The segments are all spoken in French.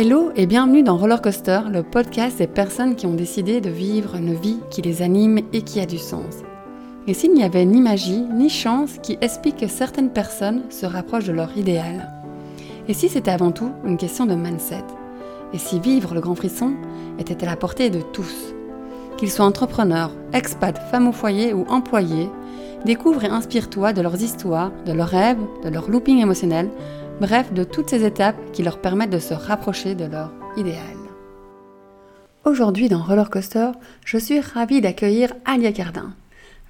Hello et bienvenue dans Roller Coaster, le podcast des personnes qui ont décidé de vivre une vie qui les anime et qui a du sens. Et s'il n'y avait ni magie ni chance qui explique que certaines personnes se rapprochent de leur idéal. Et si c'était avant tout une question de mindset? Et si vivre le grand frisson était à la portée de tous? Qu'ils soient entrepreneurs, expats, femmes au foyer ou employés, découvre et inspire-toi de leurs histoires, de leurs rêves, de leur looping émotionnel bref de toutes ces étapes qui leur permettent de se rapprocher de leur idéal. Aujourd'hui dans Roller Coaster, je suis ravie d'accueillir Alia Cardin.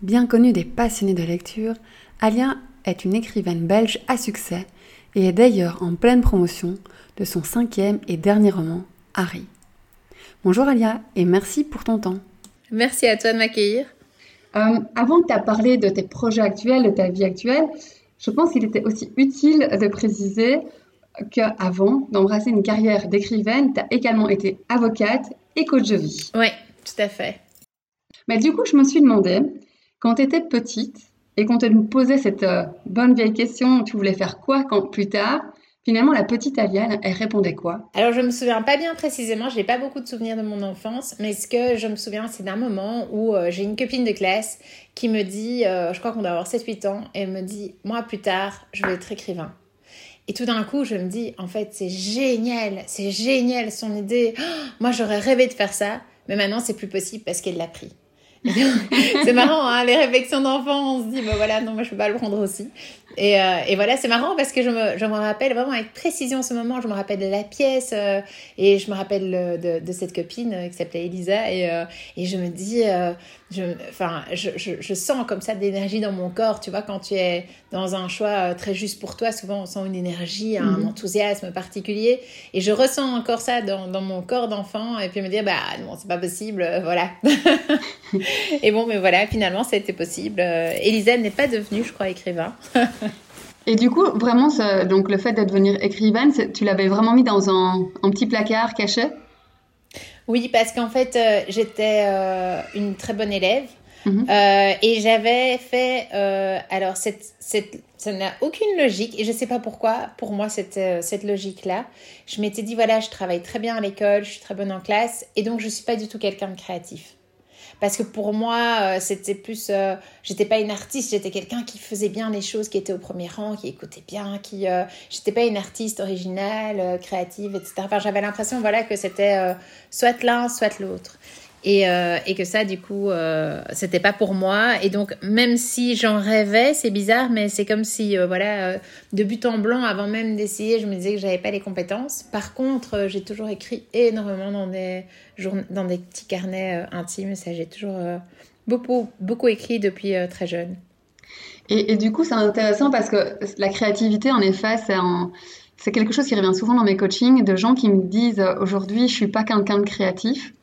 Bien connue des passionnés de lecture, Alia est une écrivaine belge à succès et est d'ailleurs en pleine promotion de son cinquième et dernier roman, Harry. Bonjour Alia et merci pour ton temps. Merci à toi de m'accueillir. Euh, avant que tu as parlé de tes projets actuels, de ta vie actuelle, je pense qu'il était aussi utile de préciser qu'avant d'embrasser une carrière d'écrivaine, tu as également été avocate et coach de vie. Oui, tout à fait. Mais du coup, je me suis demandé, quand tu étais petite et qu'on te posait cette euh, bonne vieille question, tu voulais faire quoi quand plus tard Finalement, la petite Aliane, elle répondait quoi? Alors, je me souviens pas bien précisément, j'ai pas beaucoup de souvenirs de mon enfance, mais ce que je me souviens, c'est d'un moment où euh, j'ai une copine de classe qui me dit, euh, je crois qu'on doit avoir 7-8 ans, et elle me dit, moi plus tard, je veux être écrivain. Et tout d'un coup, je me dis, en fait, c'est génial, c'est génial son idée. moi, j'aurais rêvé de faire ça, mais maintenant, c'est plus possible parce qu'elle l'a pris. c'est marrant, hein, les réflexions d'enfant, on se dit, bah voilà, non, moi je peux pas le prendre aussi. Et, euh, et voilà, c'est marrant parce que je me, je me rappelle vraiment avec précision ce moment, je me rappelle de la pièce euh, et je me rappelle de, de, cette copine euh, qui s'appelait Elisa et, et je me dis, je, enfin, je, je, je, sens comme ça de l'énergie dans mon corps, tu vois, quand tu es dans un choix très juste pour toi, souvent on sent une énergie, un mhm. enthousiasme particulier et je ressens encore ça dans, dans mon corps d'enfant et puis me dire, bah non, c'est pas possible, voilà. et bon, mais voilà, finalement, ça a été possible. Elisa n'est pas devenue, je crois, écrivain. Et du coup, vraiment, donc le fait de devenir écrivaine, tu l'avais vraiment mis dans un, petit placard caché? Oui, parce qu'en fait, euh, j'étais euh, une très bonne élève. Mhm. Euh, et j'avais fait. alors, cette, cette, ça n'a aucune logique. Et je ne sais pas pourquoi, pour moi, cette, cette logique-là. Je m'étais dit voilà, je travaille très bien à l'école, je suis très bonne en classe. Et donc, je ne suis pas du tout quelqu'un de créatif parce que pour moi euh, c'était plus euh, j'étais pas une artiste j'étais quelqu'un qui faisait bien les choses qui était au premier rang qui écoutait bien qui euh, j'étais pas une artiste originale créative etc enfin j'avais l'impression voilà que c'était soit l'un soit l'autre et, euh, et, que ça, du coup, euh, c'était pas pour moi. Et donc, même si j'en rêvais, c'est bizarre, mais c'est comme si, euh, voilà, de but en blanc, avant même d'essayer, je me disais que j'avais pas les compétences. Par contre, j'ai toujours écrit énormément dans des, dans des petits carnets intimes. Ça, j'ai toujours beaucoup, beaucoup écrit depuis très jeune. Et, et, du coup, c'est intéressant parce que la créativité, en effet, c'est C'est quelque chose qui revient souvent dans mes coachings de gens qui me disent aujourd'hui, je suis pas quelqu'un de créatif.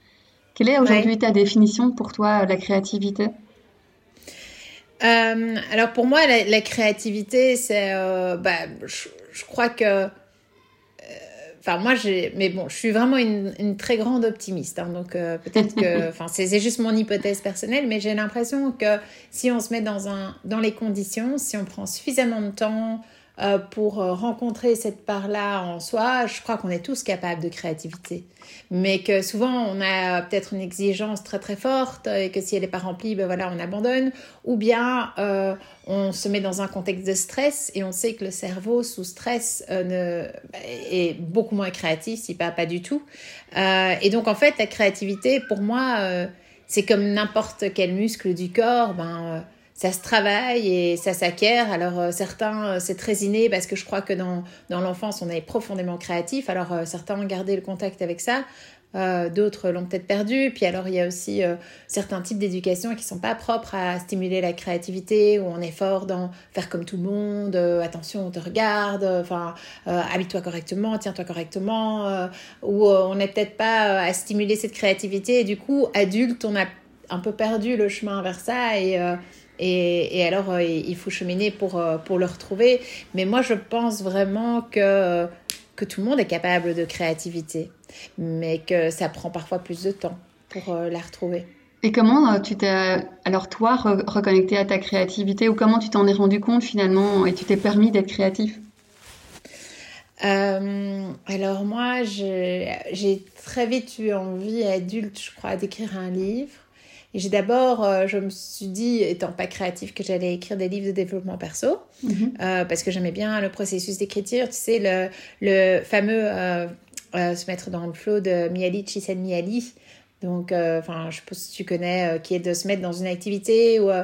Quelle est aujourd'hui ta définition pour toi, la créativité? Euh, alors pour moi, la, créativité, c'est, euh, bah, je, crois que, euh, enfin moi j'ai, mais bon, je suis vraiment une, très grande optimiste, hein, donc peut-être que, enfin c'est juste mon hypothèse personnelle, mais j'ai l'impression que si on se met dans un, dans les conditions, si on prend suffisamment de temps, euh, pour euh, rencontrer cette part-là en soi, je crois qu'on est tous capables de créativité. Mais que souvent, on a peut-être une exigence très très forte et que si elle n'est pas remplie, ben voilà, on abandonne. Ou bien euh, on se met dans un contexte de stress et on sait que le cerveau sous stress ne, est beaucoup moins créatif, si pas pas du tout. et donc en fait, la créativité, pour moi, c'est comme n'importe quel muscle du corps. Ben ça se travaille et ça s'acquiert. Alors euh, certains, euh, c'est très inné parce que je crois que dans, dans l'enfance, on est profondément créatif. Alors euh, certains ont gardé le contact avec ça. D'autres l'ont peut-être perdu. Puis alors il y a aussi certains types d'éducation qui sont pas propres à stimuler la créativité, où on est fort dans faire comme tout le monde, attention on te regarde, enfin habille-toi correctement, tiens-toi correctement, où on n'est peut-être pas à stimuler cette créativité. Et du coup, adulte, on a un peu perdu le chemin vers ça et et, et alors, euh, il faut cheminer pour, euh, pour le retrouver. Mais moi, je pense vraiment que, que tout le monde est capable de créativité, mais que ça prend parfois plus de temps pour euh, la retrouver. Et comment tu t'es, alors toi, reconnecté à ta créativité ou comment tu t'en es rendu compte finalement et tu t'es permis d'être créatif? Alors moi, j'ai très vite eu envie, adulte, je crois, d'écrire un livre. Et j'ai d'abord, je me suis dit, étant pas créative, que j'allais écrire des livres de développement perso, mhm. parce que j'aimais bien le processus d'écriture. Tu sais, le, le fameux se mettre dans le flow de Miali, Csikszentmihalyi, donc, euh, enfin, je pense que tu connais, euh, qui est de se mettre dans une activité où euh,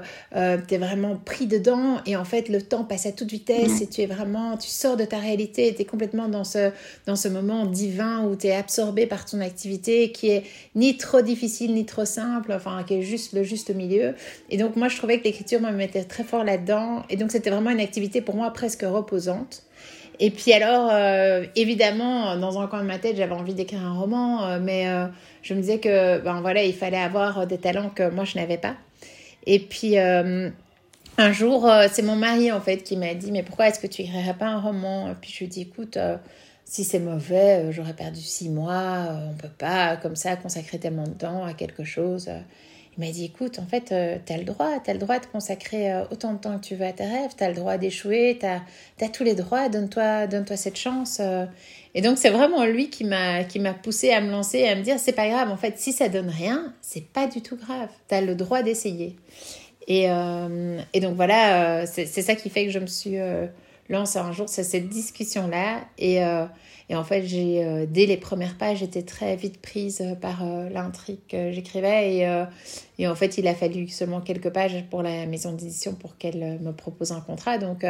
tu es vraiment pris dedans et en fait, le temps passe à toute vitesse et tu es vraiment, tu sors de ta réalité tu es complètement dans ce, dans ce moment divin où tu es absorbé par ton activité qui est ni trop difficile ni trop simple, enfin, qui est juste le juste milieu. Et donc, moi, je trouvais que l'écriture me mettait très fort là-dedans et donc, c'était vraiment une activité pour moi presque reposante. Et puis alors, évidemment, dans un coin de ma tête, j'avais envie d'écrire un roman, mais je me disais que ben voilà, il fallait avoir des talents que moi je n'avais pas. Et puis euh, un jour, euh, c'est mon mari en fait qui m'a dit mais pourquoi est-ce que tu écrirais pas un roman? Et puis je lui dis écoute, euh, si c'est mauvais, j'aurais perdu six mois, on peut pas comme ça consacrer tellement de temps à quelque chose. Il m'a dit écoute, en fait, tu as le droit, tu as le droit de consacrer autant de temps que tu veux à tes rêves, tu as le droit d'échouer, tu as, tous les droits, donne-toi donne -toi cette chance. Et donc, c'est vraiment lui qui m'a, poussé à me lancer à me dire c'est pas grave, en fait, si ça donne rien, c'est pas du tout grave. Tu as le droit d'essayer. Et, euh, et, donc, voilà, euh, c'est, ça qui fait que je me suis euh, lancée un jour, cette discussion-là. Et, et, en fait, j'ai, dès les premières pages, j'étais très vite prise par l'intrigue que j'écrivais. Et, et, en fait, il a fallu seulement quelques pages pour la maison d'édition pour qu'elle me propose un contrat. Donc,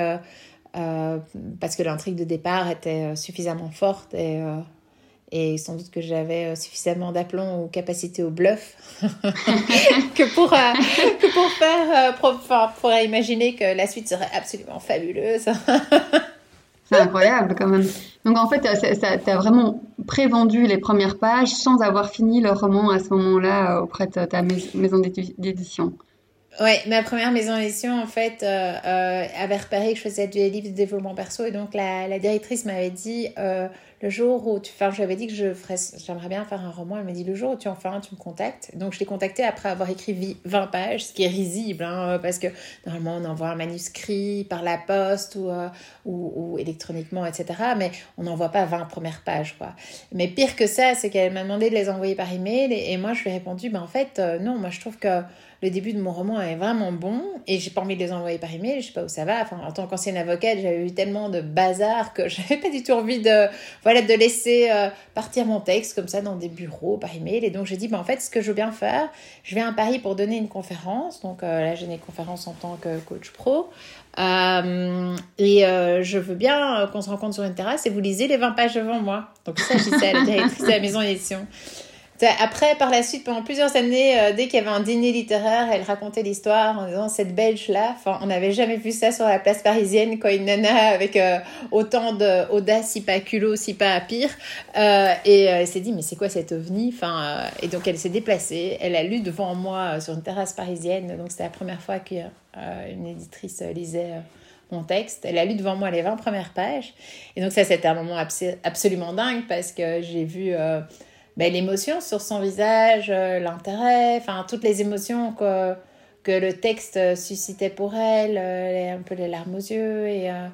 euh, parce que l'intrigue de départ était euh, suffisamment forte et, euh, et sans doute que j'avais suffisamment d'aplomb ou capacité au bluff que, pour, que pour faire, pour, pour, imaginer que la suite serait absolument fabuleuse. C'est incroyable quand même. Donc en fait, tu as vraiment prévendu les premières pages sans avoir fini le roman à ce moment-là auprès de ta maison d'édition. Ouais, ma première maison d'édition, en fait, euh, euh, avait repéré que je faisais des livres de développement perso. Et donc, la, la directrice m'avait dit, euh, le jour où tu... Enfin, j'avais dit que je ferais... j'aimerais bien faire un roman. Elle m'a dit, le jour où tu en fais un, tu me contactes. Donc, je l'ai contacté après avoir écrit 20 pages, ce qui est risible, hein, parce que normalement, on envoie un manuscrit par la poste ou, ou, ou, électroniquement, etc. Mais on n'envoie pas 20 premières pages, quoi. Mais pire que ça, c'est qu'elle m'a demandé de les envoyer par email. Et, et moi, je lui ai répondu, ben, en fait, non, moi, je trouve que le début de mon roman est vraiment bon et j'ai pas envie de les envoyer par email, je sais pas où ça va. En tant qu'ancienne avocate, j'avais eu tellement de bazar que j'avais pas du tout envie de, voilà, de laisser euh, partir mon texte comme ça dans des bureaux par email. Et donc j'ai dit, bah, en fait, ce que je veux bien faire, je vais à Paris pour donner une conférence. Donc euh, là, j'ai une conférence en tant que coach pro. Euh, et je veux bien qu'on se rencontre sur une terrasse et vous lisez les 20 pages devant moi. Donc ça, je à la directrice de la maison d'édition. Après, par la suite, pendant plusieurs années, euh, dès qu'il y avait un dîner littéraire, elle racontait l'histoire en disant cette Belge-là, on n'avait jamais vu ça sur la place parisienne, quoi, une nana avec euh, autant d'audace, si pas culot, si pas pire. Euh, et elle s'est dit, mais c'est quoi cette ovni? Enfin, Et donc, elle s'est déplacée, elle a lu devant moi sur une terrasse parisienne, donc c'était la première fois qu'une éditrice lisait mon texte. Elle a lu devant moi les 20 premières pages. Et donc ça, c'était un moment absolument dingue parce que j'ai vu ben, l'émotion sur son visage, euh, l'intérêt, enfin toutes les émotions que, que le texte suscitait pour elle, euh, un peu les larmes aux yeux. Et, euh,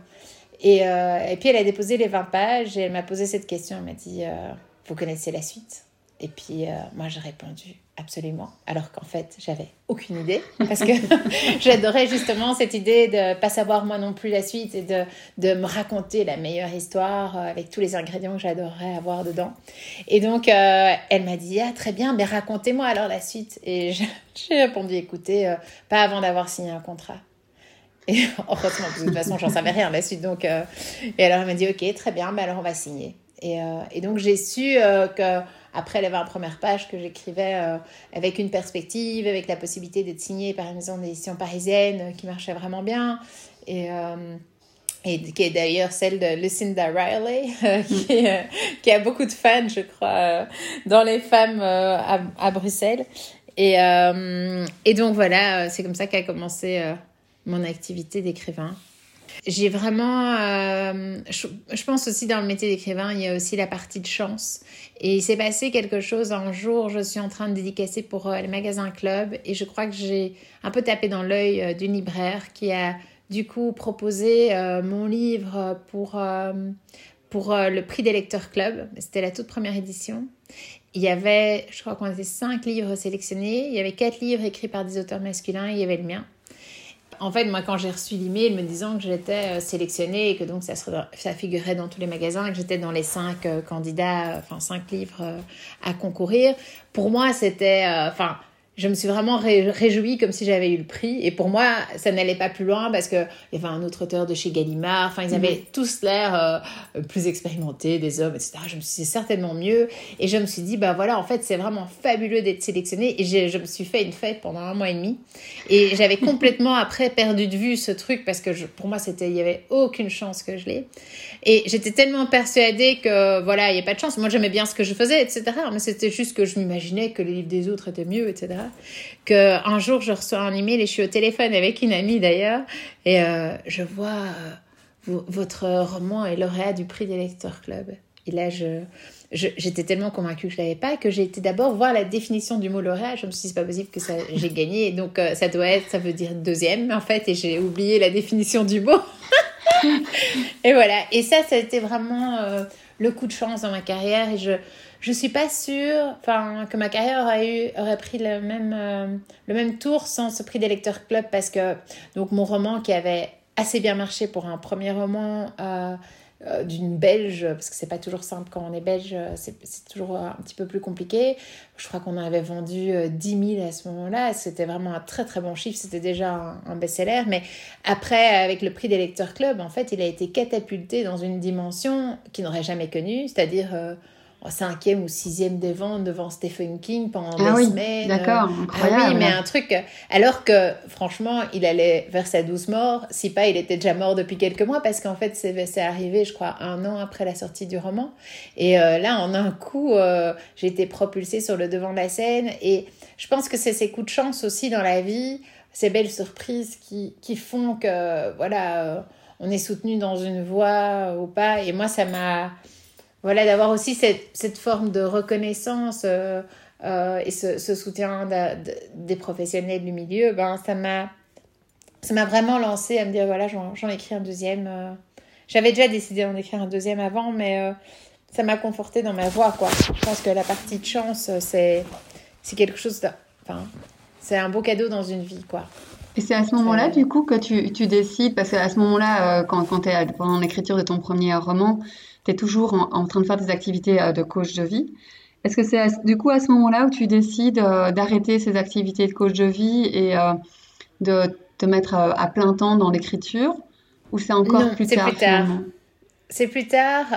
et, et, puis elle a déposé les 20 pages et elle m'a posé cette question. Elle m'a dit Vous connaissez la suite? Et puis moi j'ai répondu Absolument. Alors qu'en fait, j'avais aucune idée. Parce que j'adorais justement cette idée de pas savoir moi non plus la suite et de, de me raconter la meilleure histoire euh, avec tous les ingrédients que j'adorerais avoir dedans. Et donc, euh, elle m'a dit Ah, très bien, mais racontez-moi alors la suite. Et j'ai répondu Écoutez, euh, pas avant d'avoir signé un contrat. Et heureusement, de toute façon, j'en savais rien la suite. Donc, et alors, elle m'a dit Ok, très bien, mais alors on va signer. Et, et donc, j'ai su que après les 20 premières pages que j'écrivais euh, avec une perspective, avec la possibilité d'être signée par une maison d'édition parisienne euh, qui marchait vraiment bien. Et, euh, et qui est d'ailleurs celle de Lucinda Riley, qui, a beaucoup de fans, je crois, dans les femmes à, Bruxelles. Et donc voilà, c'est comme ça qu'a commencé mon activité d'écrivain j'ai vraiment, euh, je, pense aussi dans le métier d'écrivain, il y a aussi la partie de chance. Et il s'est passé quelque chose un jour, je suis en train de dédicacer pour euh, les magasins club et je crois que j'ai un peu tapé dans l'œil euh, d'une libraire qui a du coup proposé mon livre pour, pour le prix des lecteurs club. C'était la toute première édition. Il y avait, je crois qu'on était cinq livres sélectionnés. Il y avait quatre livres écrits par des auteurs masculins. Et il y avait le mien. En fait, moi, quand j'ai reçu l'email me disant que j'étais sélectionnée et que donc ça, figurait dans tous les magasins et que j'étais dans les cinq candidats, enfin cinq livres à concourir, pour moi, c'était, enfin, je me suis vraiment réjouie comme si j'avais eu le prix. Et pour moi, ça n'allait pas plus loin parce qu'il y avait un autre auteur de chez Gallimard. Enfin, ils avaient mhm. tous l'air euh, plus expérimentés, des hommes, etc. Je me suis dit, c'est certainement mieux. Et je me suis dit, bah voilà, en fait, c'est vraiment fabuleux d'être sélectionné. Et je me suis fait une fête pendant un mois et demi. Et j'avais complètement après perdu de vue ce truc parce que pour moi, c'était, il y avait aucune chance que je l'ai. Et j'étais tellement persuadée que voilà, il n'y a pas de chance. Moi, j'aimais bien ce que je faisais, etc. Mais c'était juste que je m'imaginais que les livres des autres étaient mieux, etc que un jour je reçois un email et je suis au téléphone avec une amie d'ailleurs et euh, je vois euh, votre roman est lauréat du prix des lecteurs club. Et là, je, j'étais tellement convaincue que je l'avais pas que j'ai été d'abord voir la définition du mot lauréat. Je me suis dit, c'est pas possible que j'ai gagné. Donc, euh, ça doit être, ça veut dire deuxième, en fait. Et j'ai oublié la définition du mot. et voilà. Et ça, ça a été vraiment le coup de chance dans ma carrière. Et je, je suis pas sûre enfin, que ma carrière aurait, eu, aurait pris le même, euh, le même tour sans ce prix des lecteurs club parce que donc, mon roman qui avait assez bien marché pour un premier roman euh, euh, d'une belge, parce que c'est pas toujours simple quand on est belge, c'est toujours un petit peu plus compliqué. Je crois qu'on avait vendu 10 000 à ce moment-là, c'était vraiment un très très bon chiffre, c'était déjà un, un best-seller. Mais après, avec le prix des lecteurs club, en fait, il a été catapulté dans une dimension qu'il n'aurait jamais connue, c'est-à-dire cinquième ou sixième des ventes devant Stephen King pendant ah des oui, semaines. D'accord, incroyable. Ah oui, mais un truc. Alors que, franchement, il allait vers sa douce mort. Si pas, il était déjà mort depuis quelques mois parce qu'en fait, c'est arrivé, je crois, un an après la sortie du roman. Et euh, là, en un coup, euh, j'ai été propulsée sur le devant de la scène. Et je pense que c'est ces coups de chance aussi dans la vie, ces belles surprises qui, qui font que, voilà, euh, on est soutenu dans une voie ou pas. Et moi, ça m'a voilà, d'avoir aussi cette, cette, forme de reconnaissance euh, euh, et ce, ce soutien des professionnels du milieu, ben, ça m'a ça m'a vraiment lancé à me dire voilà, j'en écris un deuxième. Euh. J'avais déjà décidé d'en écrire un deuxième avant, mais ça m'a conforté dans ma voix, quoi. Je pense que la partie de chance, c'est quelque chose de... Enfin, c'est un beau cadeau dans une vie, quoi. Et c'est à ce moment-là, du coup, que tu, tu décides, parce qu'à ce moment-là, quand, quand tu es pendant l'écriture de ton premier roman, tu es toujours en, train de faire des activités euh, de coach de vie. Est-ce que c'est du coup à ce moment-là où tu décides euh, d'arrêter ces activités de coach de vie et euh, de te mettre à plein temps dans l'écriture ou c'est encore plus, tard, plus tard C'est plus tard.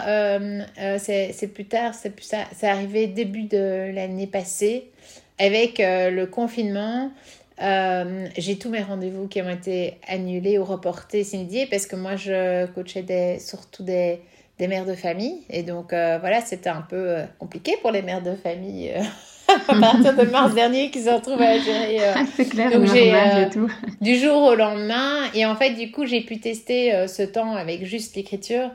c'est plus tard. C'est plus C'est arrivé début de l'année passée avec le confinement. j'ai tous mes rendez-vous qui ont été annulés ou reportés, signifiés parce que moi je coachais des, surtout des, des mères de famille. Et donc, euh, voilà, c'était un peu euh, compliqué pour les mères de famille euh, à partir de mars dernier qui se retrouvent à gérer. C'est clair, donc j'ai tout. du jour au lendemain. Et en fait, du coup, j'ai pu tester ce temps avec juste l'écriture.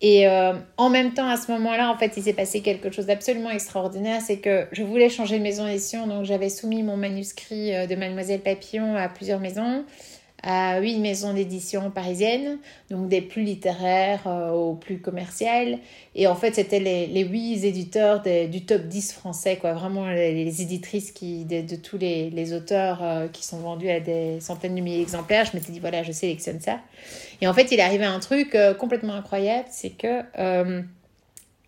Et en même temps, à ce moment-là, en fait, il s'est passé quelque chose d'absolument extraordinaire. C'est que je voulais changer de maison d'édition. Donc, j'avais soumis mon manuscrit de Mademoiselle Papillon à plusieurs maisons à huit maisons d'édition parisiennes, donc des plus littéraires euh, aux plus commerciales. Et en fait, c'était les, les 8 éditeurs du top 10 français, quoi. Vraiment les, éditrices qui, de, tous les, les auteurs euh, qui sont vendus à des centaines de milliers d'exemplaires. Je m'étais dit, voilà, je sélectionne ça. Et en fait, il est arrivé un truc euh, complètement incroyable, c'est que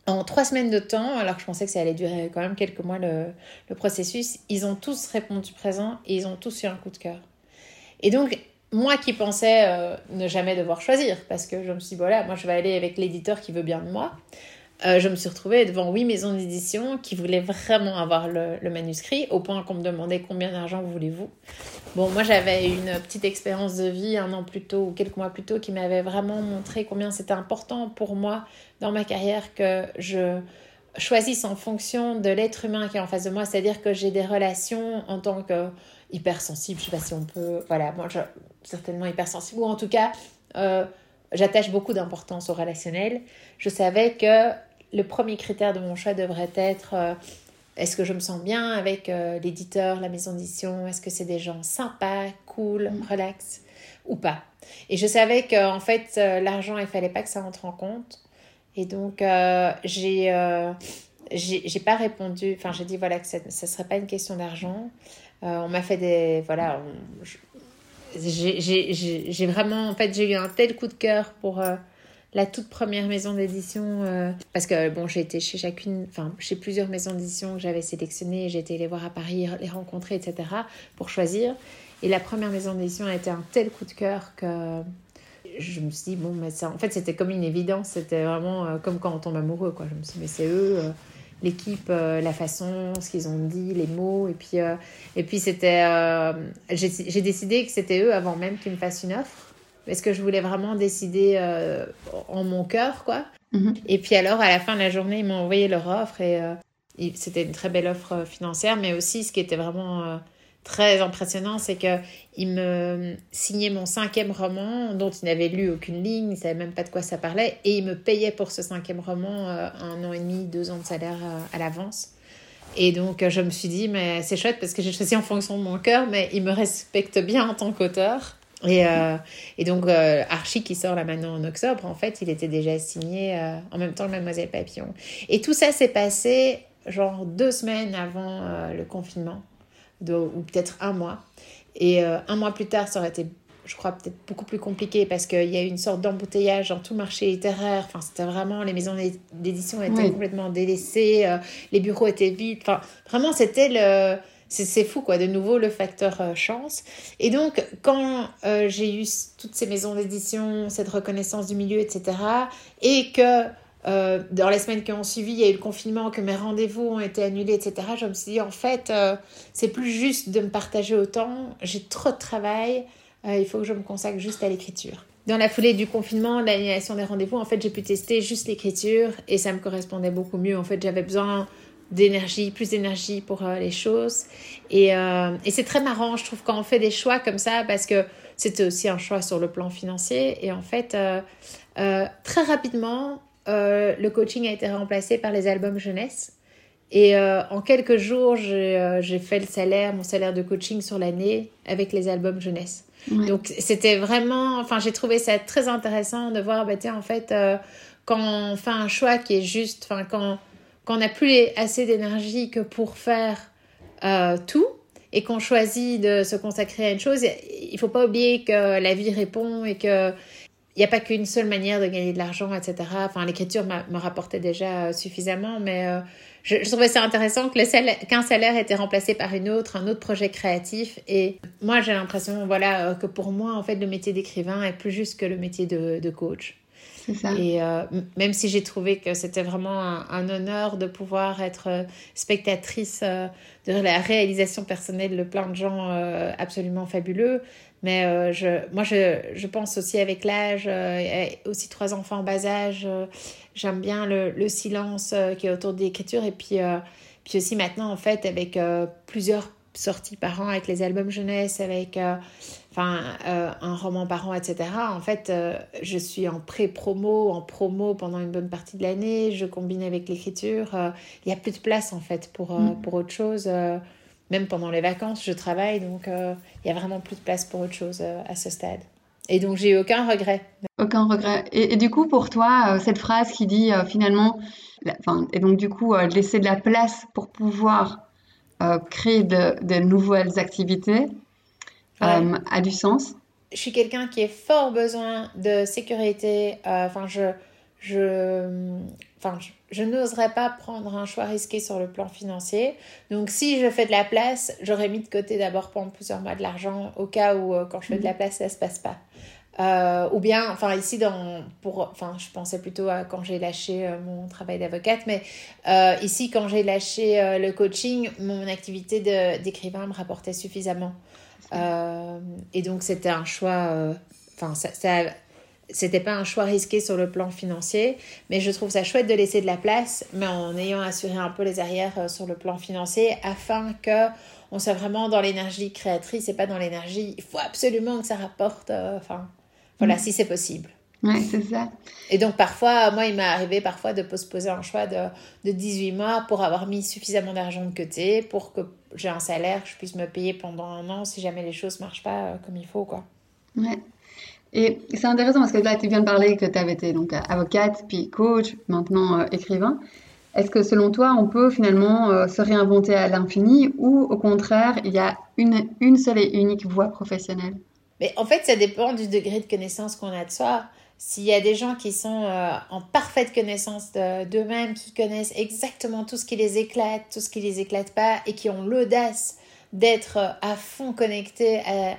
en trois semaines de temps, alors que je pensais que ça allait durer quand même quelques mois le, le processus, ils ont tous répondu présent et ils ont tous eu un coup de cœur. Et donc, moi qui pensais euh, ne jamais devoir choisir, parce que je me suis dit, voilà, moi je vais aller avec l'éditeur qui veut bien de moi, euh, je me suis retrouvée devant huit maisons d'édition qui voulaient vraiment avoir le, manuscrit, au point qu'on me demandait combien d'argent voulez-vous. Bon, moi j'avais une petite expérience de vie un an plus tôt ou quelques mois plus tôt qui m'avait vraiment montré combien c'était important pour moi dans ma carrière que je choisisse en fonction de l'être humain qui est en face de moi, c'est-à-dire que j'ai des relations en tant que hypersensible, je sais pas si on peut, voilà, moi je, certainement hypersensible, ou en tout cas, euh, j'attache beaucoup d'importance au relationnel. Je savais que le premier critère de mon choix devrait être euh, est-ce que je me sens bien avec euh, l'éditeur, la maison d'édition, est-ce que c'est des gens sympas, cool, mm. relax, ou pas? Et je savais qu'en fait, l'argent, il fallait pas que ça entre en compte. Et donc, euh, j'ai, euh, j'ai, j'ai pas répondu. Enfin, j'ai dit voilà que ça ne serait pas une question d'argent. on m'a fait des. Voilà. j'ai, vraiment. En fait, j'ai eu un tel coup de cœur pour la toute première maison d'édition, euh, parce que bon, j'ai été chez chacune, enfin, chez plusieurs maisons d'édition que j'avais sélectionnées, j'ai été les voir à Paris, les rencontrer, etc., pour choisir. Et la première maison d'édition a été un tel coup de cœur que je me suis dit, bon, mais ça, en fait, c'était comme une évidence, c'était vraiment euh, comme quand on tombe amoureux, quoi. Je me suis dit, mais c'est eux. Euh, l'équipe, la façon, ce qu'ils ont dit, les mots. Et puis, et puis c'était. j'ai décidé que c'était eux avant même qu'ils me fassent une offre parce que je voulais vraiment décider euh, en mon cœur, quoi. Mhm. Et puis alors, à la fin de la journée, ils m'ont envoyé leur offre et euh, c'était une très belle offre euh, financière, mais aussi ce qui était vraiment très impressionnant, c'est qu'ils me signaient mon cinquième roman dont ils n'avaient lu aucune ligne, ils ne savaient même pas de quoi ça parlait, et ils me payaient pour ce cinquième roman un an et demi, deux ans de salaire à l'avance. Et donc, je me suis dit, mais c'est chouette parce que j'ai choisi en fonction de mon cœur, mais ils me respectent bien en tant qu'auteur. Et, euh, et donc, euh, Archie, qui sort là maintenant en octobre, en fait, il était déjà signé euh, en même temps que Mademoiselle Papillon. Et tout ça s'est passé genre deux semaines avant le confinement, ou peut-être un mois. Et un mois plus tard, ça aurait été, je crois, peut-être beaucoup plus compliqué parce qu'il y a eu une sorte d'embouteillage dans tout le marché littéraire. Enfin, c'était vraiment, les maisons d'édition étaient complètement délaissées, les bureaux étaient vides. Enfin, vraiment, c'était le c'est fou, quoi, de nouveau le facteur euh, chance. Et donc, quand euh, j'ai eu toutes ces maisons d'édition, cette reconnaissance du milieu, etc., et que euh, dans les semaines qui ont suivi, il y a eu le confinement, que mes rendez-vous ont été annulés, etc., je me suis dit, en fait, c'est plus juste de me partager autant, j'ai trop de travail, il faut que je me consacre juste à l'écriture. Dans la foulée du confinement, l'annulation des rendez-vous, en fait, j'ai pu tester juste l'écriture et ça me correspondait beaucoup mieux. En fait, j'avais besoin d'énergie, plus d'énergie pour euh, les choses. Et, euh, et c'est très marrant, je trouve, quand on fait des choix comme ça, parce que c'était aussi un choix sur le plan financier. Et en fait, euh, très rapidement, le coaching a été remplacé par les albums jeunesse. Et en quelques jours, j'ai fait le salaire, mon salaire de coaching sur l'année avec les albums jeunesse. Donc c'était vraiment, enfin j'ai trouvé ça très intéressant de voir, bah, tiens, en fait, quand on fait un choix qui est juste, enfin quand qu'on n'a plus assez d'énergie que pour faire euh, tout et qu'on choisit de se consacrer à une chose, il faut pas oublier que la vie répond et que n'y a pas qu'une seule manière de gagner de l'argent, etc. Enfin, l'écriture me rapportait déjà suffisamment, mais euh, je, trouvais ça intéressant qu'un salaire, salaire était remplacé par une autre, un autre projet créatif. Et moi, j'ai l'impression, voilà, que pour moi, en fait, le métier d'écrivain est plus juste que le métier de coach. Et euh, même si j'ai trouvé que c'était vraiment un, honneur de pouvoir être euh, spectatrice euh, de la réalisation personnelle de plein de gens absolument fabuleux, mais je, moi, je, je, pense aussi avec l'âge, aussi trois enfants en bas âge, j'aime bien le, le silence qui est autour de l'écriture et puis, puis aussi maintenant, en fait, avec plusieurs sorties par an, avec les albums jeunesse, avec enfin euh, un roman par an, etc. En fait, euh, je suis en pré-promo, en promo pendant une bonne partie de l'année. Je combine avec l'écriture. Euh, il n'y a plus de place en fait pour, mm. pour autre chose. Même pendant les vacances, je travaille, donc il n'y a vraiment plus de place pour autre chose à ce stade. Et donc, j'ai aucun regret. Aucun regret. Et, du coup, pour toi, cette phrase qui dit finalement, et donc du coup, laisser de la place pour pouvoir créer de, de nouvelles activités, euh, a du sens. Je suis quelqu'un qui a fort besoin de sécurité. Euh, enfin, je, je, enfin, je, n'oserais pas prendre un choix risqué sur le plan financier. Donc, si je fais de la place, j'aurais mis de côté d'abord pendant plusieurs mois de l'argent au cas où, euh, quand je fais de la place, ça se passe pas. ou bien, enfin ici, dans, pour, enfin, je pensais plutôt à quand j'ai lâché mon travail d'avocate, mais ici, quand j'ai lâché le coaching, mon activité d'écrivain me rapportait suffisamment. Euh, et donc, c'était un choix. Euh, enfin, ça, ça c'était pas un choix risqué sur le plan financier, mais je trouve ça chouette de laisser de la place, mais en ayant assuré un peu les arrières euh, sur le plan financier, afin que on soit vraiment dans l'énergie créatrice et pas dans l'énergie. Il faut absolument que ça rapporte. enfin, voilà, mm. si c'est possible. Ouais, c'est ça. Et donc, parfois, moi, il m'est arrivé parfois de postposer un choix de, de 18 mois pour avoir mis suffisamment d'argent de côté pour que j'ai un salaire, que je puisse me payer pendant un an si jamais les choses ne marchent pas euh, comme il faut, quoi. Ouais. Et c'est intéressant parce que là, tu viens de parler que tu avais été donc avocate, puis coach, maintenant écrivain. Est-ce que selon toi, on peut finalement se réinventer à l'infini ou au contraire, il y a une, une seule et unique voie professionnelle? Mais en fait, ça dépend du degré de connaissance qu'on a de soi. S'il y a des gens qui sont euh, en parfaite connaissance d'eux-mêmes, qui connaissent exactement tout ce qui les éclate, tout ce qui les éclate pas, et qui ont l'audace d'être euh, à fond connectés à,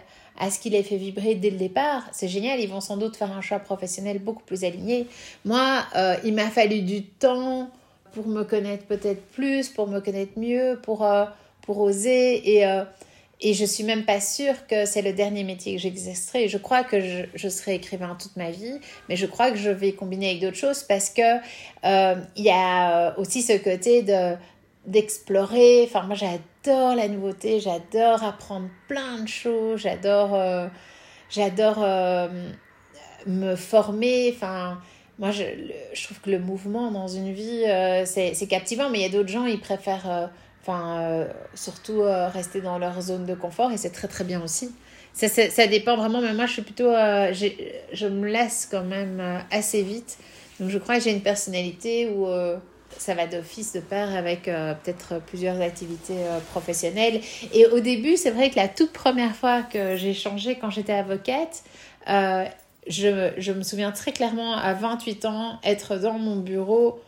ce qui les fait vibrer dès le départ, c'est génial, ils vont sans doute faire un choix professionnel beaucoup plus aligné. Moi, euh, il m'a fallu du temps pour me connaître peut-être plus, pour me connaître mieux, pour, pour oser, et et je suis même pas sûre que c'est le dernier métier que j'exercerai. Je crois que je, serai écrivain toute ma vie, mais je crois que je vais combiner avec d'autres choses parce que euh, il y a aussi ce côté de d'explorer. Enfin, moi, j'adore la nouveauté, j'adore apprendre plein de choses, j'adore, euh, j'adore euh, me former. Enfin, moi, je, trouve que le mouvement dans une vie, c'est captivant, mais il y a d'autres gens, ils préfèrent Enfin, euh, surtout euh, rester dans leur zone de confort et c'est très très bien aussi. Ça, ça, dépend vraiment, mais moi je suis plutôt. Euh, je me laisse quand même assez vite. Donc je crois que j'ai une personnalité où ça va d'office de pair avec peut-être plusieurs activités professionnelles. Et au début, c'est vrai que la toute première fois que j'ai changé quand j'étais avocate, je, je me souviens très clairement à 28 ans être dans mon bureau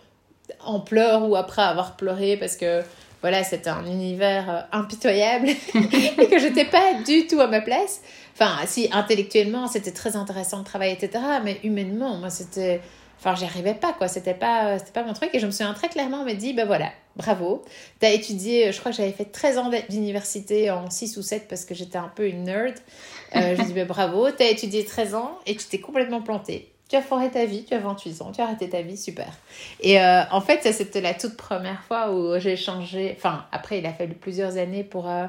en pleurs ou après avoir pleuré parce que voilà, c'était un univers euh, impitoyable et que j'étais pas du tout à ma place. Enfin, si intellectuellement c'était très intéressant de travailler, etc. Mais humainement, moi c'était, enfin, j'y arrivais pas quoi. C'était pas, euh, c'était pas mon truc. Et je me souviens très clairement, on m'a dit, ben voilà, bravo. Tu as étudié, je crois que j'avais fait 13 ans d'université en 6 ou 7 parce que j'étais un peu une nerd. Euh, je dis, ben bravo, tu as étudié 13 ans et tu t'es complètement planté tu as foré ta vie, tu as 28 ans, tu as arrêté ta vie, super. Et euh, en fait, ça c'était la toute première fois où j'ai changé. Enfin, après, il a fallu plusieurs années pour euh,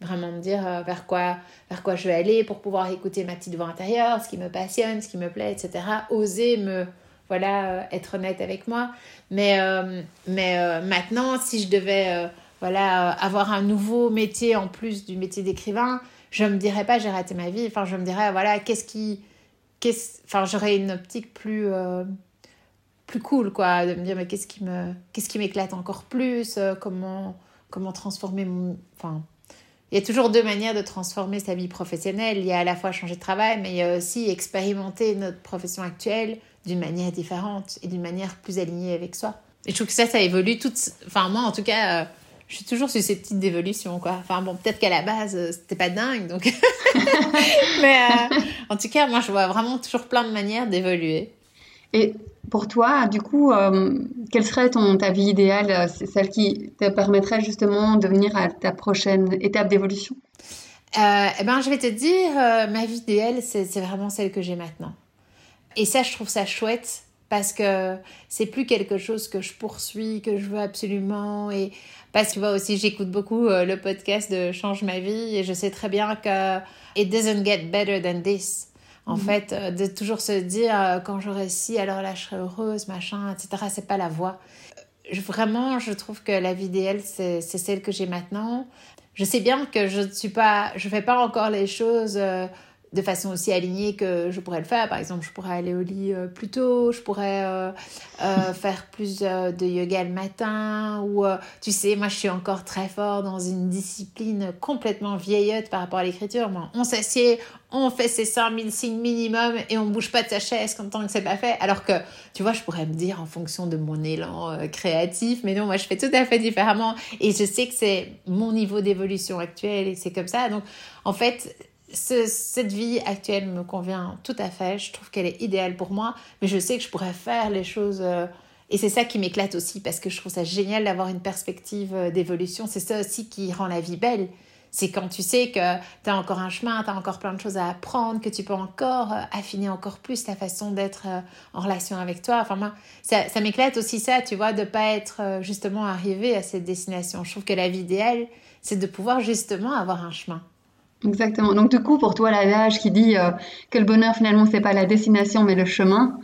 vraiment me dire euh, vers, quoi, vers quoi je vais aller, pour pouvoir écouter ma petite voix intérieure, ce qui me passionne, ce qui me plaît, etc. Oser me, voilà, être honnête avec moi. Mais, mais maintenant, si je devais, voilà, avoir un nouveau métier en plus du métier d'écrivain, je me dirais pas j'ai raté ma vie. Enfin, je me dirais, voilà, qu'est-ce qui enfin j'aurais une optique plus euh, plus cool quoi de me dire mais qu'est-ce qui me m'éclate encore plus euh, comment comment transformer mon enfin il y a toujours deux manières de transformer sa vie professionnelle il y a à la fois changer de travail mais il y a aussi expérimenter notre profession actuelle d'une manière différente et d'une manière plus alignée avec soi et je trouve que ça ça évolue tout enfin moi en tout cas euh, je suis toujours susceptible d'évolution, quoi. Enfin, bon, peut-être qu'à la base, euh, c'était pas dingue, donc. Mais euh, en tout cas, moi, je vois vraiment toujours plein de manières d'évoluer. Et pour toi, du coup, euh, quelle serait ton, ta vie idéale, celle qui te permettrait justement de venir à ta prochaine étape d'évolution? Eh ben, je vais te dire, ma vie idéale, c'est vraiment celle que j'ai maintenant. Et ça, je trouve ça chouette parce que c'est plus quelque chose que je poursuis, que je veux absolument. Et parce que tu vois aussi, j'écoute beaucoup euh, le podcast de Change ma vie et je sais très bien que it doesn't get better than this. En mhm. fait, euh, de toujours se dire euh, quand j'aurai ci, alors là je serai heureuse, machin, etc. C'est pas la voie. Vraiment, je trouve que la vie idéale, c'est celle que j'ai maintenant. Je sais bien que je ne suis pas, je fais pas encore les choses de façon aussi alignée que je pourrais le faire. Par exemple, je pourrais aller au lit euh, plus tôt, je pourrais euh, euh, faire plus de yoga le matin, ou tu sais, moi je suis encore très fort dans une discipline complètement vieillotte par rapport à l'écriture. On s'assied, on fait ses 5000 signes minimum et on bouge pas de sa chaise comme tant que c'est pas fait. Alors que, tu vois, je pourrais me dire en fonction de mon élan créatif, mais non, moi je fais tout à fait différemment et je sais que c'est mon niveau d'évolution actuel et c'est comme ça. Donc, en fait, cette vie actuelle me convient tout à fait. Je trouve qu'elle est idéale pour moi, mais je sais que je pourrais faire les choses. Euh, et c'est ça qui m'éclate aussi, parce que je trouve ça génial d'avoir une perspective euh, d'évolution. C'est ça aussi qui rend la vie belle. C'est quand tu sais que tu as encore un chemin, tu as encore plein de choses à apprendre, que tu peux encore euh, affiner encore plus ta façon d'être en relation avec toi. Enfin, moi, ça, ça m'éclate aussi ça, tu vois, de pas être justement arrivé à cette destination. Je trouve que la vie idéale, c'est de pouvoir justement avoir un chemin. Exactement. Donc du coup, pour toi, l'adage qui dit euh, que le bonheur finalement c'est pas la destination mais le chemin,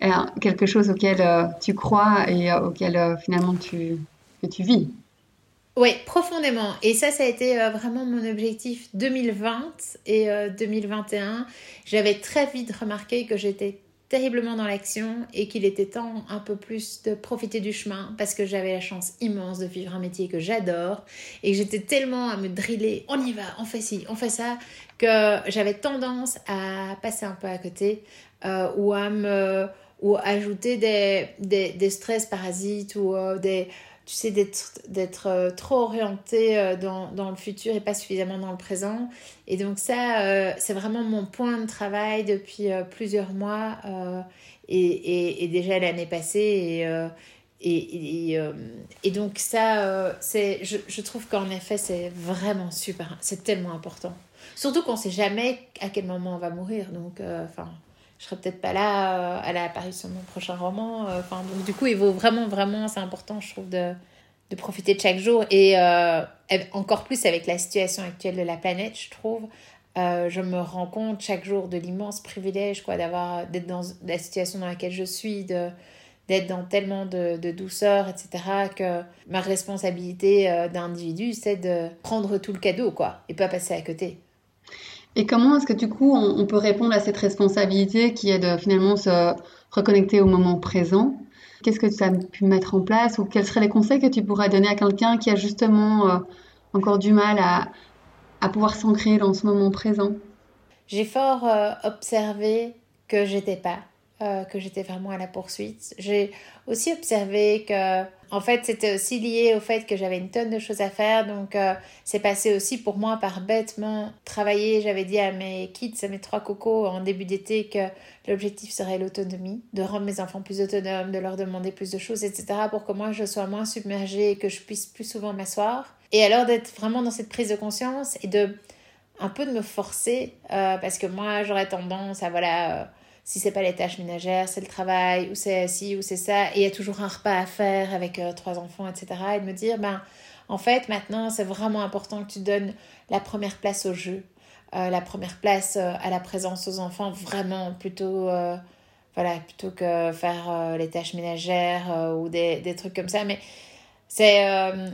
est quelque chose auquel euh, tu crois et euh, auquel finalement tu tu vis. Oui, profondément. Et ça, ça a été vraiment mon objectif 2020 et 2021. J'avais très vite remarqué que j'étais terriblement dans l'action et qu'il était temps un peu plus de profiter du chemin parce que j'avais la chance immense de vivre un métier que j'adore et que j'étais tellement à me driller, on y va, on fait ci, on fait ça, que j'avais tendance à passer un peu à côté euh, ou à me ou ajouter des, des, des stress parasites ou euh, des tu sais, d'être euh, trop orienté euh, dans, dans, le futur et pas suffisamment dans le présent. Et donc ça, euh, c'est vraiment mon point de travail depuis plusieurs mois et, et, déjà l'année passée. Et, et, et, donc ça, c'est, je, je trouve qu'en effet, c'est vraiment super, c'est tellement important. Surtout qu'on ne sait jamais à quel moment on va mourir. Donc, enfin, je serai peut-être pas là euh, à l'apparition de mon prochain roman. Euh, enfin, donc du coup, il vaut vraiment, vraiment, c'est important, je trouve, de, de profiter de chaque jour. Et euh, encore plus avec la situation actuelle de la planète, je trouve. je me rends compte chaque jour de l'immense privilège quoi d'avoir d'être dans la situation dans laquelle je suis de d'être dans tellement de, de, douceur etc que ma responsabilité d'individu c'est de prendre tout le cadeau quoi et pas passer à côté et comment est-ce que du coup on, peut répondre à cette responsabilité qui est de finalement se reconnecter au moment présent? Qu'est-ce que tu as pu mettre en place? Ou quels seraient les conseils que tu pourrais donner à quelqu'un qui a justement euh, encore du mal à, à pouvoir s'ancrer dans ce moment présent? J'ai fort euh, observé que j'étais pas, euh, que j'étais vraiment à la poursuite. J'ai aussi observé que en fait, c'était aussi lié au fait que j'avais une tonne de choses à faire. Donc, euh, c'est passé aussi pour moi par bêtement travailler. J'avais dit à mes kids, à mes trois cocos en début d'été que l'objectif serait l'autonomie, de rendre mes enfants plus autonomes, de leur demander plus de choses, etc. pour que moi je sois moins submergée et que je puisse plus souvent m'asseoir. Et alors d'être vraiment dans cette prise de conscience et de un peu de me forcer euh, parce que moi j'aurais tendance à voilà. Si c'est pas les tâches ménagères, c'est le travail, ou c'est ci, ou c'est ça, et il y a toujours un repas à faire avec euh, trois enfants, etc. Et de me dire, ben, en fait, maintenant, c'est vraiment important que tu donnes la première place au jeu, euh, la première place euh, à la présence aux enfants, vraiment, plutôt, voilà, plutôt que faire les tâches ménagères ou des, des, trucs comme ça. Mais c'est,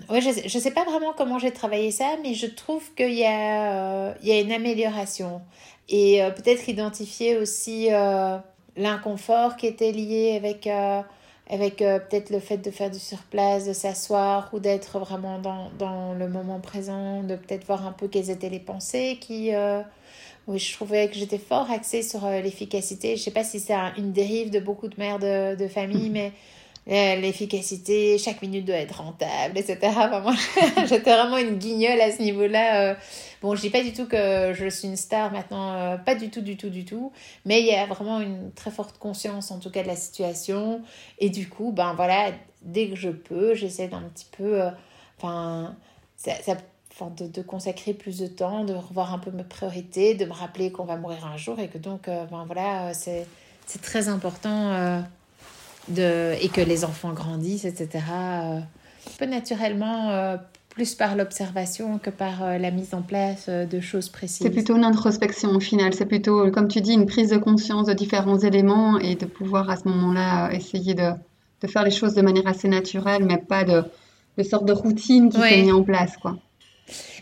ouais, je, je sais pas vraiment comment j'ai travaillé ça, mais je trouve qu'il y, a y a une amélioration et euh, peut-être identifier aussi euh, l'inconfort qui était lié avec, euh, avec peut-être le fait de faire du surplace, de s'asseoir ou d'être vraiment dans, dans, le moment présent, de peut-être voir un peu quelles étaient les pensées qui... oui, je trouvais que j'étais fort axée sur l'efficacité. Je sais pas si c'est une dérive de beaucoup de mères de, de famille, mais l'efficacité, chaque minute doit être rentable, etc. moi, j'étais vraiment une guignole à ce niveau-là. Euh. Bon, je dis pas du tout que je suis une star maintenant, euh, pas du tout, du tout, du tout. Mais il y a vraiment une très forte conscience, en tout cas, de la situation. Et du coup, ben voilà, dès que je peux, j'essaie d'un petit peu, euh, enfin, ça, de, de, consacrer plus de temps, de revoir un peu mes priorités, de me rappeler qu'on va mourir un jour et que donc, ben voilà, c'est très important de, et que les enfants grandissent, etc. Euh, un peu naturellement, euh, plus par l'observation que par euh, la mise en place de choses précises. C'est plutôt une introspection au final, c'est plutôt, comme tu dis, une prise de conscience de différents éléments et de pouvoir à ce moment-là essayer de, de, faire les choses de manière assez naturelle, mais pas de, de sorte de routine qui s'est mise en place. quoi.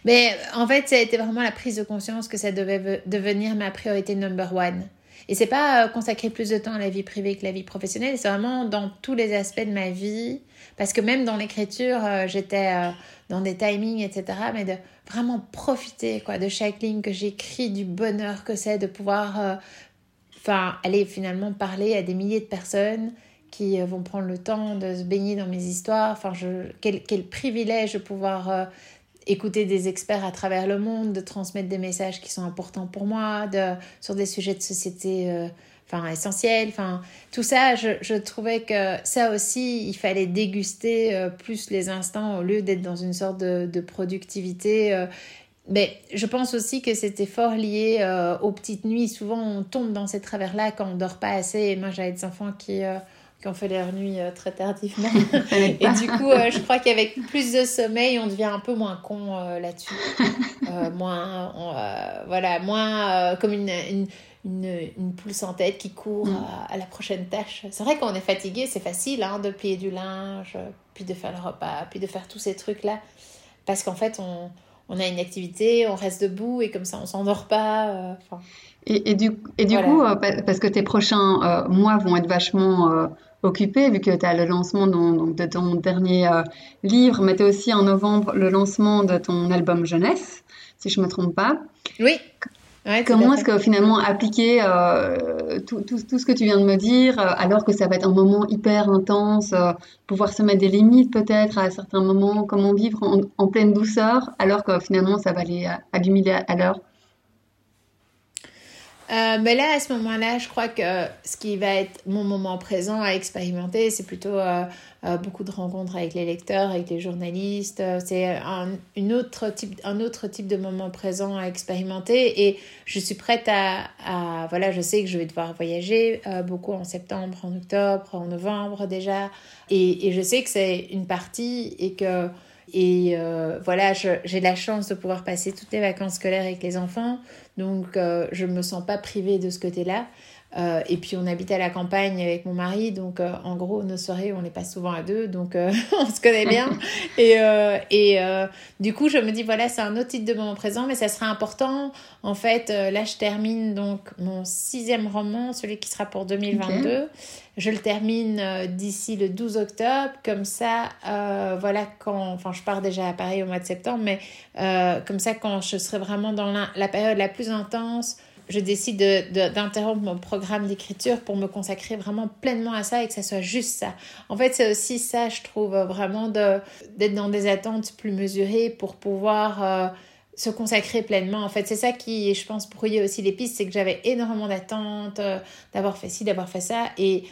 Mais en fait, ça a été vraiment la prise de conscience que ça devait devenir ma priorité number one. Et c'est pas euh, consacrer plus de temps à la vie privée que la vie professionnelle, c'est vraiment dans tous les aspects de ma vie. Parce que même dans l'écriture, euh, j'étais euh, dans des timings, etc. Mais de vraiment profiter quoi, de chaque ligne que j'écris, du bonheur que c'est de pouvoir enfin, aller finalement parler à des milliers de personnes qui vont prendre le temps de se baigner dans mes histoires. Enfin, quel, quel privilège de pouvoir écouter des experts à travers le monde, de transmettre des messages qui sont importants pour moi, de, sur des sujets de société euh, enfin, essentiels. Enfin, tout ça, je, trouvais que ça aussi, il fallait déguster euh, plus les instants au lieu d'être dans une sorte de, de productivité. Euh. mais je pense aussi que c'était fort lié aux petites nuits. Souvent, on tombe dans ces travers-là quand on dort pas assez. Et moi, j'avais des enfants qui qui ont fait leur nuit euh, très tardivement. et du coup, euh, je crois qu'avec plus de sommeil, on devient un peu moins con euh, là-dessus. moins, voilà, moins comme une, une, une, une, poule sans tête qui court mm. à, la prochaine tâche. C'est vrai qu'on est fatigué, c'est facile hein, de plier du linge, puis de faire le repas, puis de faire tous ces trucs-là. parce qu'en fait, on, on, a une activité, on reste debout et comme ça, on s'endort pas. et, et, du, et du coup, parce que tes prochains mois vont être vachement occupé, vu que tu as le lancement de ton dernier euh, livre, mais tu as aussi en novembre le lancement de ton album jeunesse, si je ne me trompe pas. Oui. Comment est-ce que finalement appliquer euh, tout, tout, tout, ce que tu viens de me dire, euh, alors que ça va être un moment hyper intense, pouvoir se mettre des limites peut-être à certains moments, comment vivre en, en, pleine douceur, alors que finalement ça va aller à, à 2000 à l'heure? Euh, mais là, à ce moment-là, je crois que ce qui va être mon moment présent à expérimenter, c'est plutôt euh, euh, beaucoup de rencontres avec les lecteurs, avec les journalistes. C'est un, autre type, un autre type de moment présent à expérimenter. Et je suis prête à, voilà, je sais que je vais devoir voyager beaucoup en septembre, en octobre, en novembre déjà. Et je sais que c'est une partie et que et euh, voilà, j'ai la chance de pouvoir passer toutes les vacances scolaires avec les enfants. Donc, euh, je ne me sens pas privée de ce côté-là. Euh, et puis on habite à la campagne avec mon mari, donc euh, en gros nos soirées on les passe souvent à deux, donc euh, on se connaît bien. et et du coup je me dis voilà c'est un autre titre de moment présent, mais ça sera important. En fait là je termine donc mon sixième roman, celui qui sera pour 2022. Je le termine d'ici le 12 octobre, comme ça voilà quand, enfin je pars déjà à Paris au mois de septembre, mais comme ça quand je serai vraiment dans la période la plus intense je décide d'interrompre mon programme d'écriture pour me consacrer vraiment pleinement à ça et que ça soit juste ça. En fait, c'est aussi ça, je trouve, vraiment d'être dans des attentes plus mesurées pour pouvoir euh, se consacrer pleinement. En fait, c'est ça qui, je pense, brouillait aussi les pistes, c'est que j'avais énormément d'attentes, euh, d'avoir fait ci, d'avoir fait ça. Et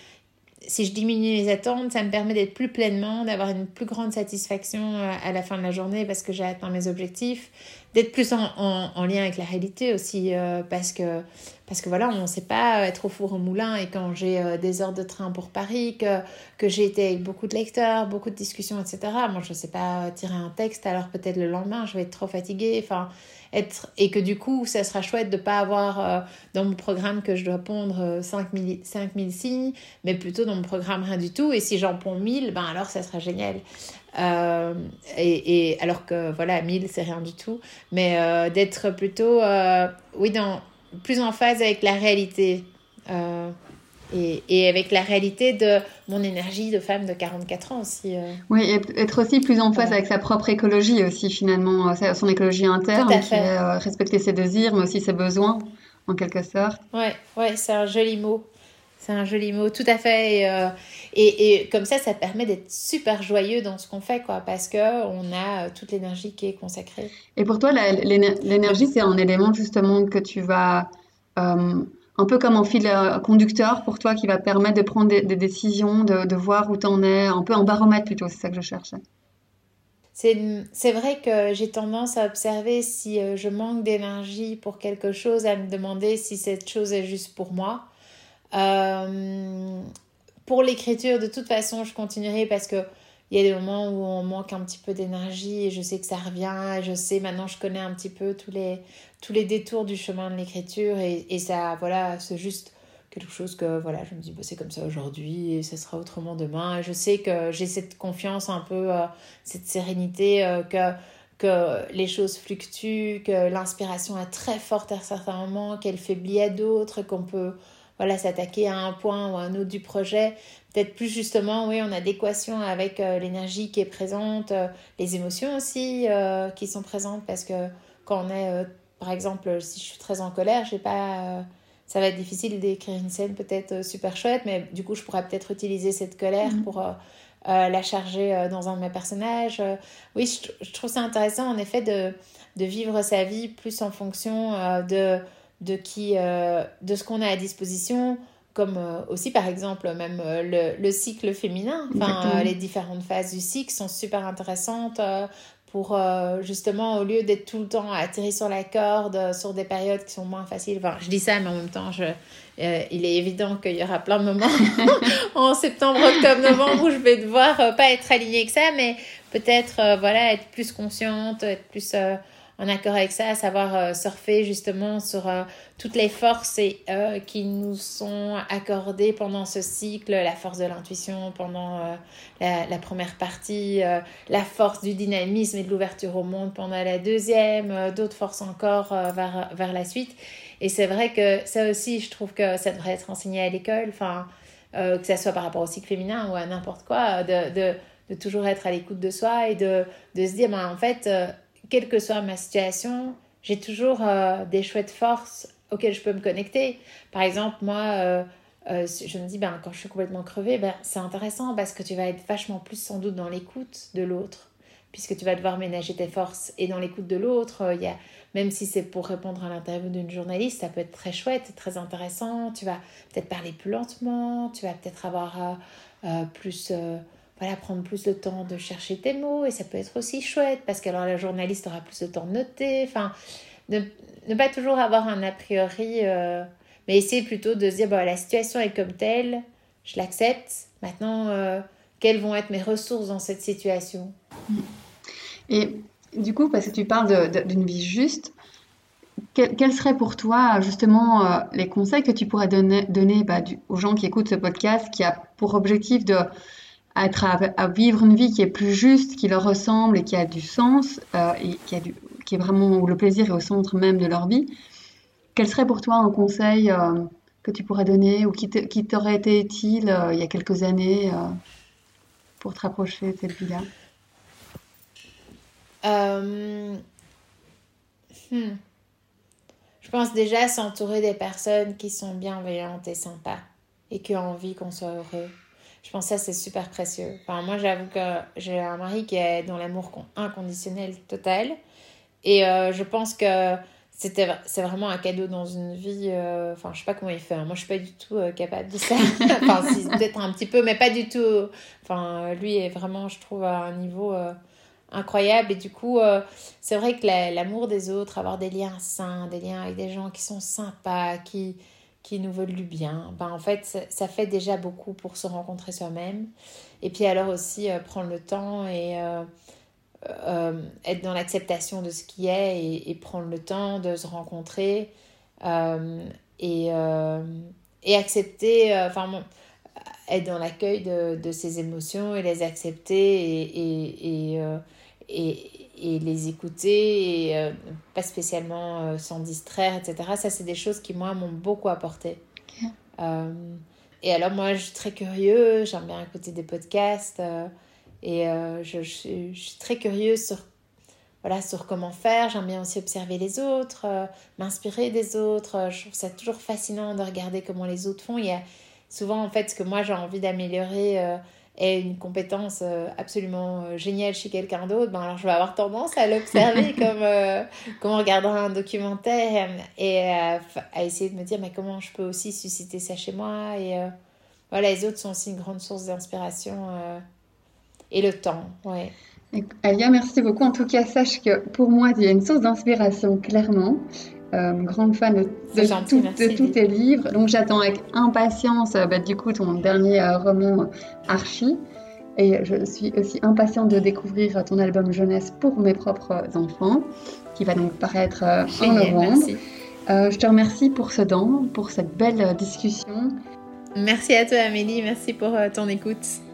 si je diminue les attentes, ça me permet d'être plus pleinement, d'avoir une plus grande satisfaction euh, à la fin de la journée parce que j'ai atteint mes objectifs, d'être plus en, en, lien avec la réalité aussi euh, parce que parce que voilà on ne sait pas être au four au moulin et quand j'ai euh, des heures de train pour Paris que que j'ai été avec beaucoup de lecteurs beaucoup de discussions etc moi je ne sais pas tirer un texte alors peut-être le lendemain je vais être trop fatiguée enfin être et que du coup ça sera chouette de pas avoir euh, dans mon programme que je dois pondre 5000 5000 signes mais plutôt dans mon programme rien du tout et si j'en ponds 1000 ben alors ça sera génial euh, et, et, alors que voilà 1000 c'est rien du tout mais euh, d'être plutôt oui dans plus en phase avec la réalité et, et, avec la réalité de mon énergie de femme de 44 ans aussi. Euh. Oui, et être aussi plus en phase avec sa propre écologie aussi finalement, euh, son écologie interne, qui est euh, respecter ses désirs mais aussi ses besoins en quelque sorte. Ouais, ouais, c'est un joli mot. C'est un joli mot, tout à fait. Et, et, comme ça, ça permet d'être super joyeux dans ce qu'on fait, quoi, parce que on a toute l'énergie qui est consacrée. Et pour toi, l'énergie, c'est un élément justement que tu vas un peu comme un fil euh, conducteur pour toi qui va permettre de prendre des, décisions, de, voir où tu en es, un peu un baromètre plutôt, c'est ça que je cherchais. C'est vrai que j'ai tendance à observer si euh, je manque d'énergie pour quelque chose, à me demander si cette chose est juste pour moi. Euh, pour l'écriture, de toute façon, je continuerai parce que il y a des moments où on manque un petit peu d'énergie et je sais que ça revient je sais maintenant je connais un petit peu tous les tous les détours du chemin de l'écriture et, et, ça voilà c'est juste quelque chose que voilà je me dis bah, c'est comme ça aujourd'hui et ça sera autrement demain. Je sais que j'ai cette confiance un peu euh, cette sérénité euh, que que les choses fluctuent que l'inspiration est très forte à certains moments qu'elle faiblit à d'autres qu'on peut voilà s'attaquer à un point ou à un autre du projet peut-être plus justement, oui, en adéquation avec euh, l'énergie qui est présente, euh, les émotions aussi euh, qui sont présentes, parce que quand on est, par exemple, si je suis très en colère, j'ai pas, ça va être difficile d'écrire une scène peut-être super chouette, mais du coup, je pourrais peut-être utiliser cette colère mmh. pour la charger dans un de mes personnages. oui, je, je, trouve ça intéressant, en effet, de, de vivre sa vie plus en fonction de, de, qui, de ce qu'on a à disposition comme euh, aussi par exemple même euh, le, le, cycle féminin. Enfin, euh, les différentes phases du cycle sont super intéressantes pour justement, au lieu d'être tout le temps atterri sur la corde, sur des périodes qui sont moins faciles. Enfin, je dis ça, mais en même temps, je, il est évident qu'il y aura plein de moments en septembre, octobre, novembre où je vais devoir pas être alignée que ça, mais peut-être voilà, être plus consciente, être plus en accord avec ça, savoir euh, surfer justement sur euh, toutes les forces et, euh, qui nous sont accordées pendant ce cycle, la force de l'intuition pendant la, première partie, la force du dynamisme et de l'ouverture au monde pendant la deuxième, d'autres forces encore vers, la suite. Et c'est vrai que ça aussi, je trouve que ça devrait être enseigné à l'école, enfin, que ce soit par rapport au cycle féminin ou à n'importe quoi, de, toujours être à l'écoute de soi et de, de se dire, ben, en fait, quelle que soit ma situation, j'ai toujours euh, des chouettes forces auxquelles je peux me connecter. Par exemple, moi, euh, euh, je me dis, ben, quand je suis complètement crevée, ben, c'est intéressant parce que tu vas être vachement plus sans doute dans l'écoute de l'autre, puisque tu vas devoir ménager tes forces. Et dans l'écoute de l'autre, il même si c'est pour répondre à l'interview d'une journaliste, ça peut être très chouette, très intéressant. Tu vas peut-être parler plus lentement, tu vas peut-être avoir plus voilà, prendre plus de temps de chercher tes mots et ça peut être aussi chouette parce que alors la journaliste aura plus de temps de noter. Enfin, ne, ne pas toujours avoir un a priori, euh, mais essayer plutôt de se dire bah, la situation est comme telle, je l'accepte. Maintenant, euh, quelles vont être mes ressources dans cette situation? Et du coup, parce que tu parles d'une vie juste, quels seraient pour toi justement euh, les conseils que tu pourrais donner, donner bah, aux gens qui écoutent ce podcast qui a pour objectif de à, être à, vivre une vie qui est plus juste, qui leur ressemble et qui a du sens, euh, et qui, a du, qui est vraiment où le plaisir est au centre même de leur vie, quel serait pour toi un conseil euh, que tu pourrais donner ou qui t'aurait été utile euh, il y a quelques années pour te rapprocher de cette vie-là? Hmm. Je pense déjà s'entourer des personnes qui sont bienveillantes et sympas et qui ont envie qu'on soit heureux. Je pense que ça, c'est super précieux. Enfin, moi, j'avoue que j'ai un mari qui est dans l'amour inconditionnel total. Et euh, je pense que c'est vraiment un cadeau dans une vie euh, enfin je sais pas comment il fait hein. moi je suis pas du tout euh, capable de ça enfin peut-être un petit peu mais pas du tout enfin lui est vraiment je trouve à un niveau incroyable et du coup c'est vrai que l'amour des autres avoir des liens sains des liens avec des gens qui sont sympas qui qui nous veulent du bien, ben en fait, ça, fait déjà beaucoup pour se rencontrer soi-même. Et puis alors aussi euh, prendre le temps et euh, euh, être dans l'acceptation de ce qui est et, prendre le temps de se rencontrer et, et accepter, enfin, être dans l'accueil de, de, ses émotions et les accepter et, et les écouter et euh, pas spécialement euh, s'en distraire, etc. Ça, c'est des choses qui, moi, m'ont beaucoup apporté. Euh, et alors, moi, je suis très curieux, j'aime bien écouter des podcasts et je, je, suis très curieuse sur, voilà, sur comment faire. J'aime bien aussi observer les autres, m'inspirer des autres. Je trouve ça toujours fascinant de regarder comment les autres font. Il y a souvent, en fait, ce que moi, j'ai envie d'améliorer est une compétence euh, absolument euh, géniale chez quelqu'un d'autre, ben alors je vais avoir tendance à l'observer comme, euh, comme on regardera un documentaire et à essayer de me dire mais comment je peux aussi susciter ça chez moi et voilà les autres sont aussi une grande source d'inspiration et le temps ouais. Alia merci beaucoup. En tout cas sache que pour moi il y a une source d'inspiration clairement euh, grande fan de, de, tous tes livres. Donc j'attends avec impatience euh, bah, du coup ton dernier euh, roman Archie. Et je suis aussi impatiente de découvrir ton album jeunesse pour mes propres enfants, qui va donc paraître en novembre. je te remercie pour ce don, pour cette belle discussion. Merci à toi Amélie, merci pour ton écoute.